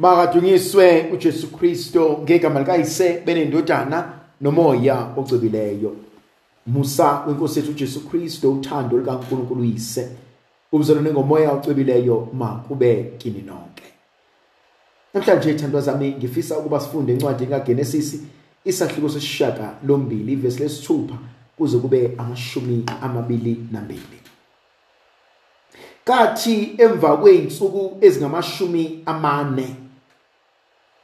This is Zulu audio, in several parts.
Makadunyiswe uJesu Kristo ngegama likayise benendodana nomoya ocwebileyo. Musa wenkosi yethu uJesu Kristo uthando likaNkulunkulu uyise. Ubuzalwane ngomoya ocwebileyo makube kini nonke. Namhlanje ithandwa zami ngifisa ukuba sifunde incwadi kaGenesis isahluko sesishaka lombili ivesi lesithupha kuze kube amashumi amabili nambili. Kathi emva kweinsuku ezingamashumi amane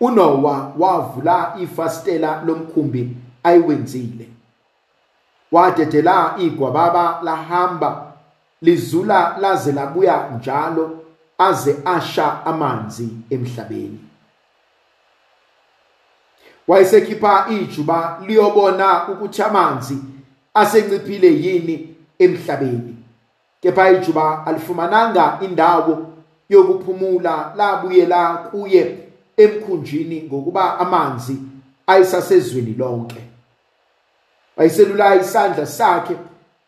uNowa wavula ifastela lomkhumbi ayiwenzile. Wadedela igwababa lahamba lizula laze labuya njalo aze asha amanzi emhlabeni. Wayesekhipha ijuba liyobona ukuthi amanzi asenciphile yini emhlabeni. Kepha ijuba alifumananga indawo yokuphumula labuyela kuye emkhunjini ngokuba amanzi ayisasezweni lonke. Wayiselula isandla sakhe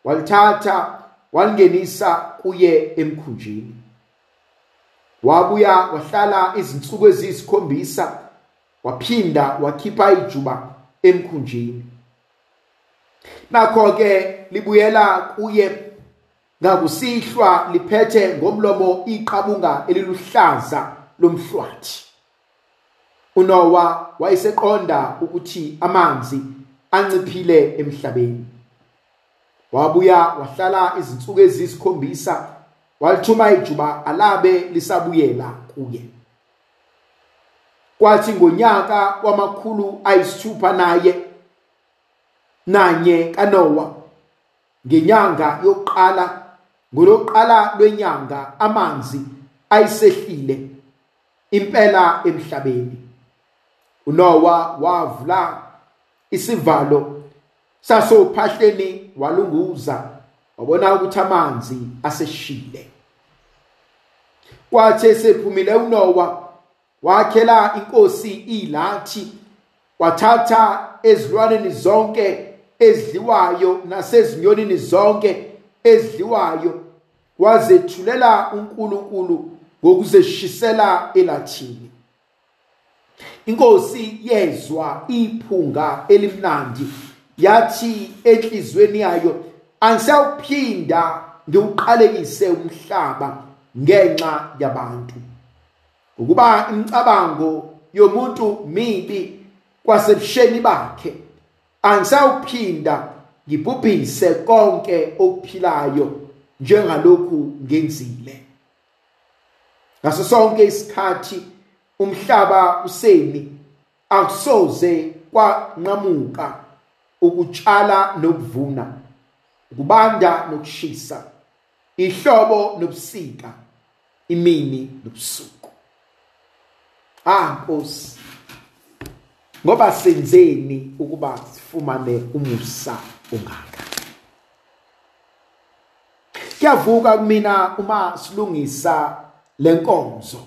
walithatha walingenisa kuye emkhunjini. Wabuya wahlala izinsuku eziyisikhombisa waphinda wakhipha ijuba emkhunjini. Nakho ke libuyela kuye ngakusihlwa liphethe ngomlomo iqabunga eliluhlaza lomhlwathi. uNowa wayeseqonda ukuthi amanzi anciphile emhlabeni. Wabuya wahlala izinsuku eziyisikhombisa walithuma ijuba alabe lisabuyela kuye. Kwathi ngonyaka wamakhulu ayisithupha naye nanye kaNowa ngenyanga yokuqala ngolokuqala lwenyanga amanzi ayisehlile impela emhlabeni. uNowa wavula isivalo sasophahleni walunguza wabona ukuthi amanzi aseshile. Kwathi esephumile uNowa wakhela inkosi ilathi wathatha ezilwaneni zonke ezidliwayo nasezinyonini zonke ezidliwayo wazethulela uNkulunkulu ngokuzeshisela elathini. Inkosi yezwa iphunga elimnandi yathi enhlizweni yayo angisawuphinda ngiwuqalekise umhlaba ngenxa yabantu. Ukuba imicabango yomuntu mibi kwasebusheni bakhe angisawuphinda ngibhubhise konke okuphilayo njengalokhu ngenzile. Ngaso sonke isikhathi umhlaba usemi akusoze kwanqamuka ukutshala nokuvuna ukubanda nokushisa ihlobo nobusika imini nobusuku. Ah nkosi ngoba senzeni ukuba sifumane umusa ongaka? Kuyavuka kumina uma silungisa lenkonzo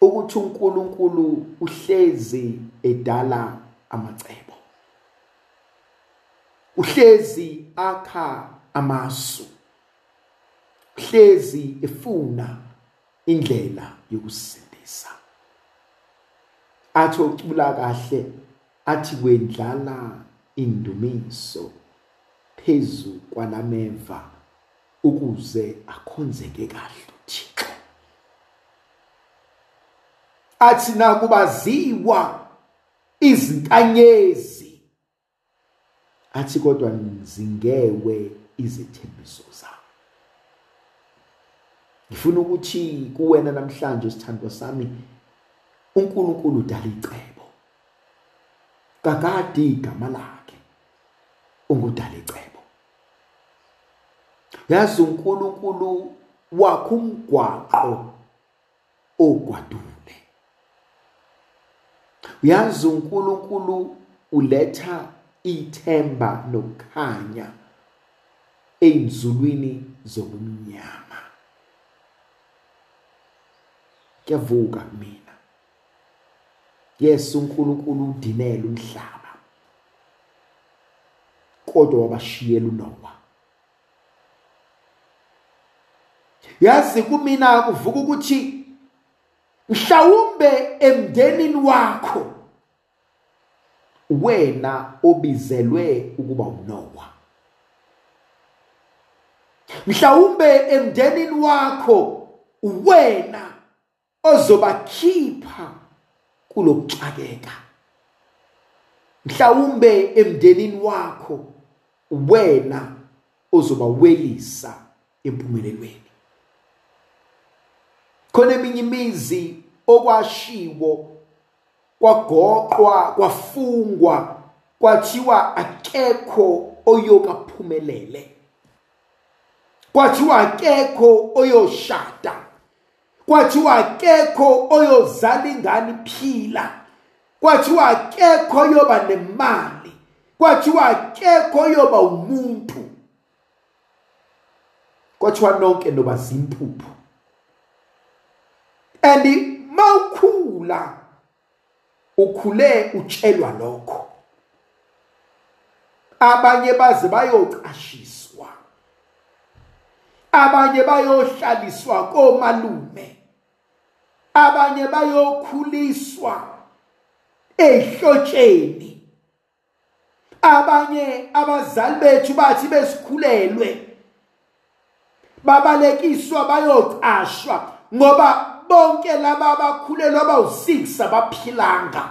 ukuthi uNkulunkulu uhlezi edala amacebo. Uhlezi akha amasu. Uhlezi efuna indlela yokusindisa. Athi ucula kahle athi kwendlala indumiso phezu kwalameva ukuze akhonzeke kahle uThixo. Athi nakubaziwa izinkanyezi. Athi kodwa zingewe izithembiso zami. Ngifuna ukuthi kuwena namhlanje sithandwa sami uNkulunkulu udala icebo. Kakade igama lakhe ungudala icebo. Yazi uNkulunkulu wakho umgwaqo ogwadule. Uyazi uNkulunkulu uletha ithemba nokukhanya einzulwini zobumnyama. Kuyavuka mina. Yes uNkulunkulu udinela umhlaba kodwa wabashiyela uNoah yazi kumina kuvuka ukuthi mhlawumbe emndenini wakho wena obizelwe ukuba uNoah mhlawumbe emndenini wakho wena ozobakhipha kulokuxakeka. Mhlawumbe emndenini wakho wena ozobawelisa empumelelweni. Khona eminye imizi okwashiwo kwagoqwa kwafungwa kwathiwa akekho oyokaphumelele. Kwathiwa akekho oyoshada. Kwathiwa akekho oyozala ingane phila kwathiwa akekho oyoba nemali. Kwathiwa akekho oyoba umuntu. Kwathiwa nonke noba zimpuphu. And mawukhula ukhule utshelwa lokho. Abanye baze bayocashiswa abanye bayohlaliswa komalume abanye bayokhuliswa ehlotsheni abanye abazali bethu bathi besikhulelwe babalekiswa bayocashwa ngoba bonke laba abakhulelwa abawu6 abaphilanga.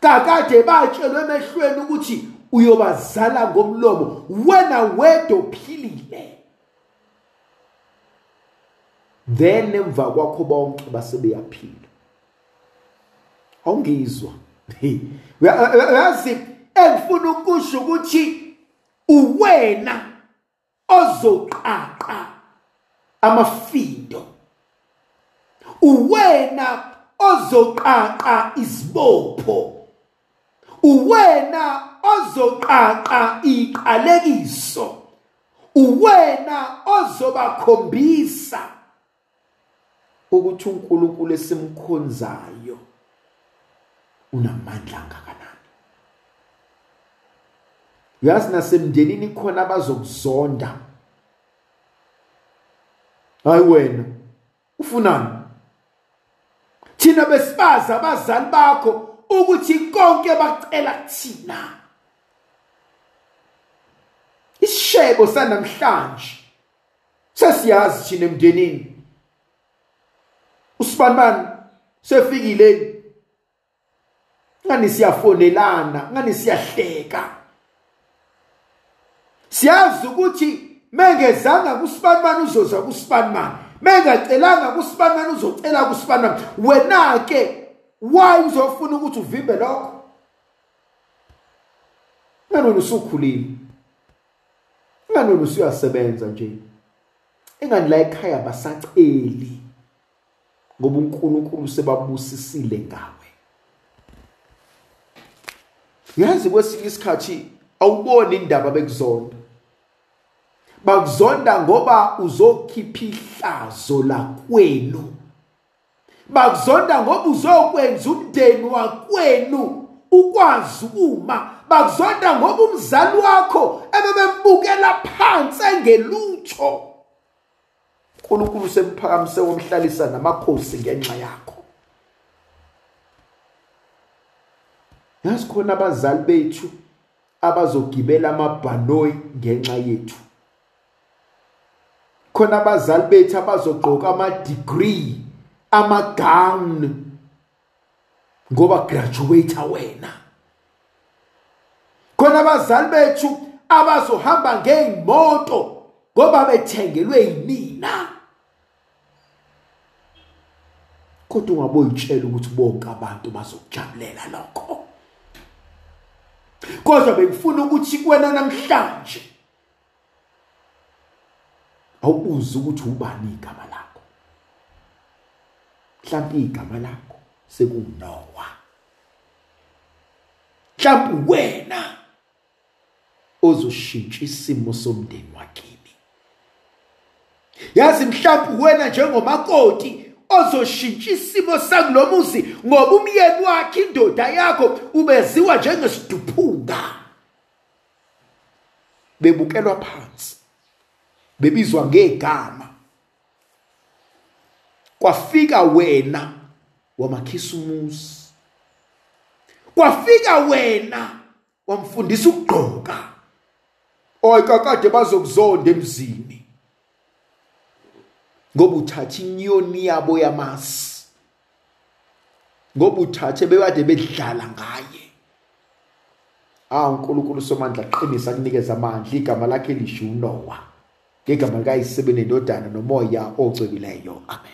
Kakade batshelwe emehlweni ukuthi uyobazala ngomlomo wena wedwa uphilile then emva kwakho bonke basebeyaphila. Awungizwa. Uyazi engifuna ukusho ukuthi uwena ozoqaqa amafindo. Uwena ozoqaqa izibopho. Uwena ozoqaqa iqalekiso. Uwena ozobakhombisa ukuthi uNkulunkulu esimkhonzayo unamandla kangakanani yazi nasemndenini khona abazokuzonda. Hayi wena ufunani? Thina besibaza abazali bakho ukuthi konke bacela kuthina isishebo sanamhlanje sesiyazi thina emndenini. Usibanibani sefikile. Ngani siyafonelana ngani siyahleka? Siyazi ukuthi mengezanga kusibanibani uzoza kusibanibani mengacelanga kusibanibani uzocela kusibanibani wena ke why uzofuna ukuthi uvimbe lokho? Nganona usukhulile. Nganona usuyasebenza nje. Engani la ekhaya basaceli ngoba uNkulunkulu sebabusisile ngawe. Yazi kwesinye isikhathi awuboni indaba bekuzonda. Bakuzonda ngoba uzokhipha ihlazo lakwenu. Bakuzonda ngoba uzokwenza umndeni wakwenu ukwazi uma bakuzonda ngoba umzali wakho ebebembukela phansi engelutho. uNkulunkulu semphakamise womhlalisa namakhosi ngenxa yakho. Yazi khona abazali bethu abazogibela amabhanoyi ngenxa yethu? Khona abazali bethu abazogqoka ama-degree ama-gown ngoba graduate wena. Khona abazali bethu abazohamba ngey'moto ngoba bethengelwe yinina. Kodwa ungaboyitshela ukuthi bonke abantu bazokujabulela lokho. Kodwa bengifuna ukuthi kuwena namhlanje awubuze ukuthi ubani igama lakho. Mhlawumbe igama lakho sekunowa mhlawumbe wena ozoshintsha isimo somndeni wakini. Yazi mhlawumbe wena njengomakoti ozoshintsha isimo sakulomuzi ngoba umyeni wakhe indoda yakho ubeziwa njengesiduphunga. Bebukelwa phansi. Bebizwa ngegama. Kwafika wena wamakhisa umusi kwafika wena wamfundisa ukugqoka. Oyikakade bazokuzonda emzini. Ngoba uthatha inyoni yabo yamasi. Ngoba uthathe bekade bedlala ngaye. Ah uNkulunkulu somandla qinisa kunikeza amandla. Igama lakhe lisho uNoah ngegama likayisebene indodana nomoya ocwebileyo amen.